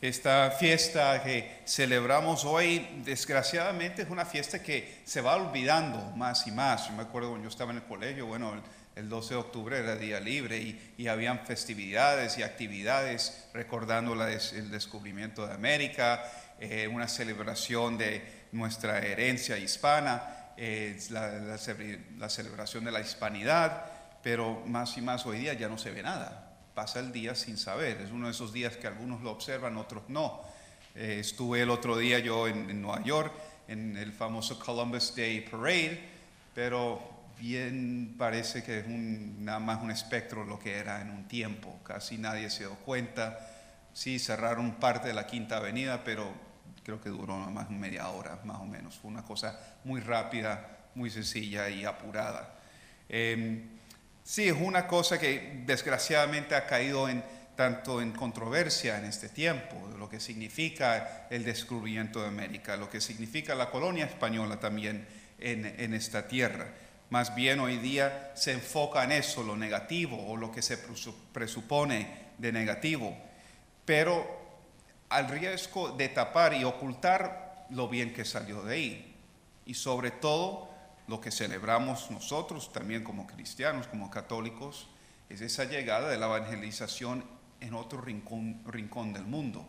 Esta fiesta que celebramos hoy, desgraciadamente, es una fiesta que se va olvidando más y más. Yo me acuerdo cuando yo estaba en el colegio, bueno, el, 12 de octubre era día libre y, y habían festividades y actividades recordando el descubrimiento de América, eh, una celebración de nuestra herencia hispana, eh, la, la celebración de la hispanidad, pero más y más hoy día ya no se ve nada pasa el día sin saber. Es uno de esos días que algunos lo observan, otros no. Eh, estuve el otro día yo en, Nueva York, en el famoso Columbus Day Parade, pero bien parece que es nada más un espectro lo que era en un tiempo. Casi nadie se dio cuenta. Sí, cerraron parte de la Quinta Avenida, pero creo que duró más media hora, más o menos. Fue una cosa muy rápida, muy sencilla y apurada. Em, Sí, es una cosa que desgraciadamente ha caído en tanto en controversia en este tiempo, lo que significa el descubrimiento de América, lo que significa la colonia española también en, esta tierra. Más bien hoy día se enfoca en eso, lo negativo o lo que se presupone de negativo, pero al riesgo de tapar y ocultar lo bien que salió de ahí. Y sobre todo lo que celebramos nosotros también como cristianos, como católicos, es esa llegada de la evangelización en otro rincón, del mundo.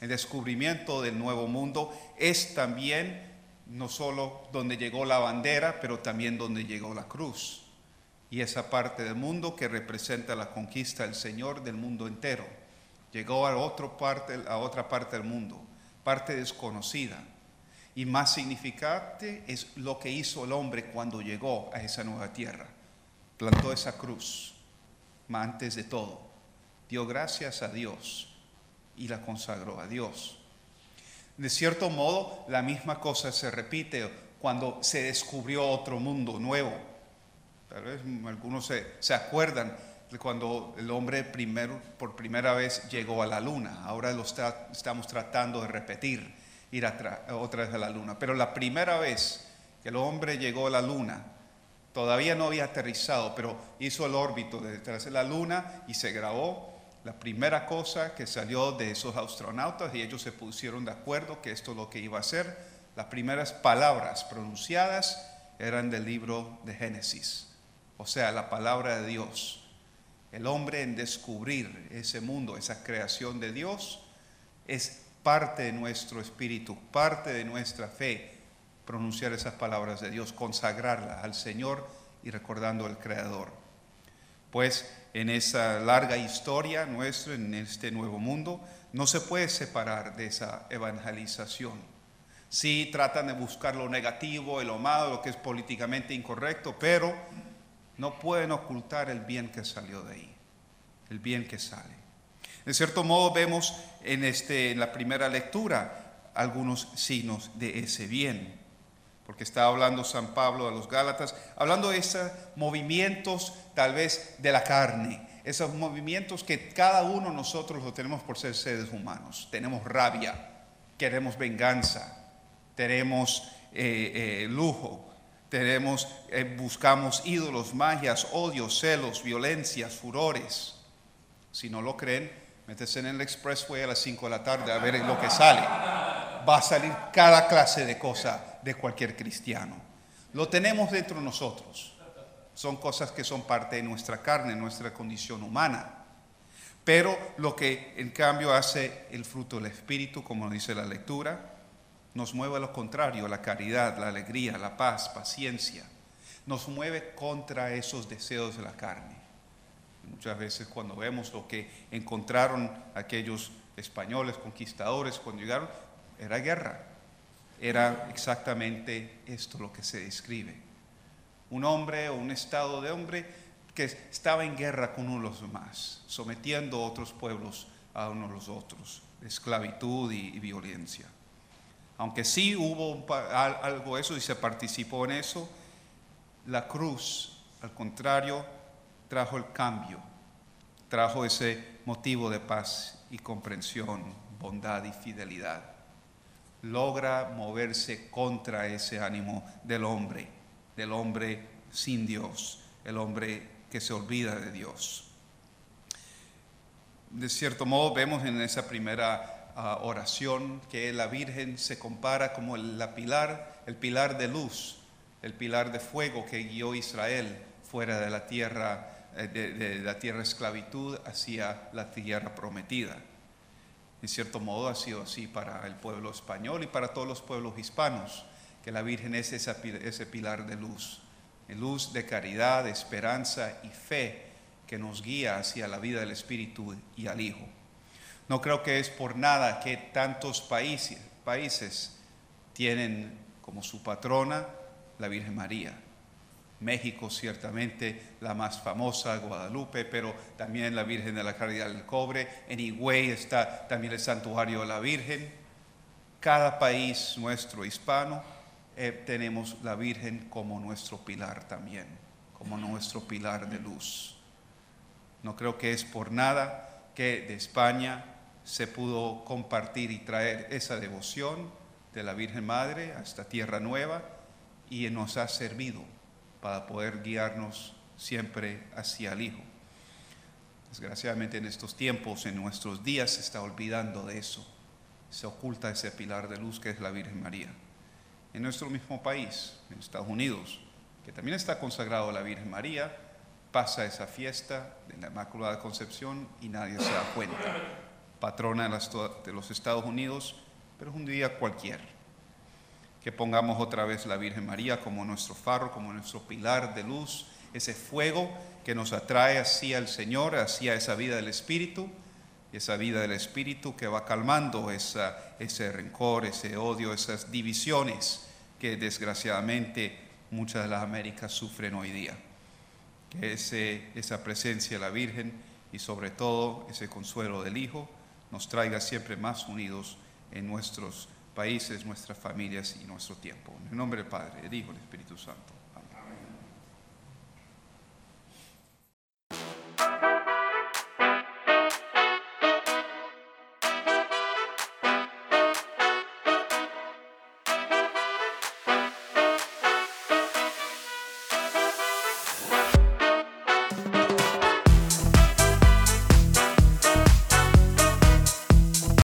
El descubrimiento del nuevo mundo es también no solo donde llegó la bandera, pero también donde llegó la cruz. Y esa parte del mundo que representa la conquista del Señor del mundo entero. Llegó a, otra parte, del mundo, parte desconocida y más significante es lo que hizo el hombre cuando llegó a esa nueva tierra. Plantó esa cruz, antes de todo, dio gracias a Dios y la consagró a Dios. De cierto modo, la misma cosa se repite cuando se descubrió otro mundo nuevo. Tal vez algunos se, acuerdan cuando el hombre primero, por primera vez llegó a la luna. Ahora lo estamos tratando de repetir ir otra vez a la luna. Pero la primera vez que el hombre llegó a la luna, todavía no había aterrizado, pero hizo el órbito detrás de la luna y se grabó. La primera cosa que salió de esos astronautas y ellos se pusieron de acuerdo que esto es lo que iba a hacer, las primeras palabras pronunciadas eran del libro de Génesis, o sea, la palabra de Dios. El hombre en descubrir ese mundo, esa creación de Dios, es parte de nuestro espíritu, parte de nuestra fe, pronunciar esas palabras de Dios, consagrarlas al Señor y recordando al Creador. Pues en esa larga historia nuestra, en este nuevo mundo, no se puede separar de esa evangelización. Sí tratan de buscar lo negativo y lo malo, lo que es políticamente incorrecto, pero no pueden ocultar el bien que salió de ahí, el bien que sale. En cierto modo vemos en, este, en la primera lectura algunos signos de ese bien, porque está hablando San Pablo a los Gálatas, hablando de esos movimientos tal vez de la carne, esos movimientos que cada uno de nosotros lo tenemos por ser seres humanos. Tenemos rabia, queremos venganza, tenemos eh, eh, lujo, tenemos, eh, buscamos ídolos, magias, odios, celos, violencias, furores. Si no lo creen, Métese en el expressway a las 5 de la tarde a ver lo que sale. Va a salir cada clase de cosa de cualquier cristiano. Lo tenemos dentro de nosotros. Son cosas que son parte de nuestra carne, nuestra condición humana. Pero lo que en cambio hace el fruto del Espíritu, como dice la lectura, nos mueve a lo contrario, la caridad, la alegría, la paz, paciencia. Nos mueve contra esos deseos de la carne. Muchas veces cuando vemos lo que encontraron aquellos españoles conquistadores cuando llegaron, era guerra. Era exactamente esto lo que se describe. Un hombre o un estado de hombre que estaba en guerra con uno de los demás, sometiendo a otros pueblos a uno de los otros, esclavitud y, violencia. Aunque sí hubo algo eso y se participó en eso, la cruz, al contrario, trajo el cambio, trajo ese motivo de paz y comprensión, bondad y fidelidad. Logra moverse contra ese ánimo del hombre del hombre sin Dios, el hombre que se olvida de Dios. De cierto modo vemos en esa primera oración que la Virgen se compara como el, la pilar, el pilar de luz, el pilar de fuego que guió Israel fuera de la tierra eh, de, la tierra esclavitud hacia la tierra prometida. En cierto modo ha sido así para el pueblo español y para todos los pueblos hispanos, que la Virgen es ese pilar de luz, luz de caridad, esperanza y fe que nos guía hacia la vida del Espíritu y al Hijo. No creo que es por nada que tantos países, países tienen como su patrona la Virgen María. México ciertamente la más famosa, Guadalupe, pero también la Virgen de la Caridad del Cobre. En Higüey está también el Santuario de la Virgen. Cada país nuestro hispano eh, tenemos la Virgen como nuestro pilar también, como nuestro pilar de luz. No creo que es por nada que de España se pudo compartir y traer esa devoción de la Virgen Madre a esta tierra nueva y nos ha servido para poder guiarnos siempre hacia el Hijo. Desgraciadamente en estos tiempos, en nuestros días, se está olvidando de eso. Se oculta ese pilar de luz que es la Virgen María. En nuestro mismo país, en Estados Unidos, que también está consagrado a la Virgen María, pasa esa fiesta de la Inmaculada Concepción y nadie se da cuenta. Patrona de los Estados Unidos, pero es un día cualquiera que pongamos otra vez la Virgen María como nuestro faro, como nuestro pilar de luz, ese fuego que nos atrae hacia el Señor, hacia esa vida del Espíritu, esa vida del Espíritu que va calmando ese rencor, ese odio, esas divisiones que desgraciadamente muchas de las Américas sufren hoy día. Que esa presencia de la Virgen y sobre todo ese consuelo del Hijo nos traiga siempre más unidos en nuestros países, nuestras familias y nuestro tiempo. En el nombre del Padre, del Hijo y del Espíritu Santo.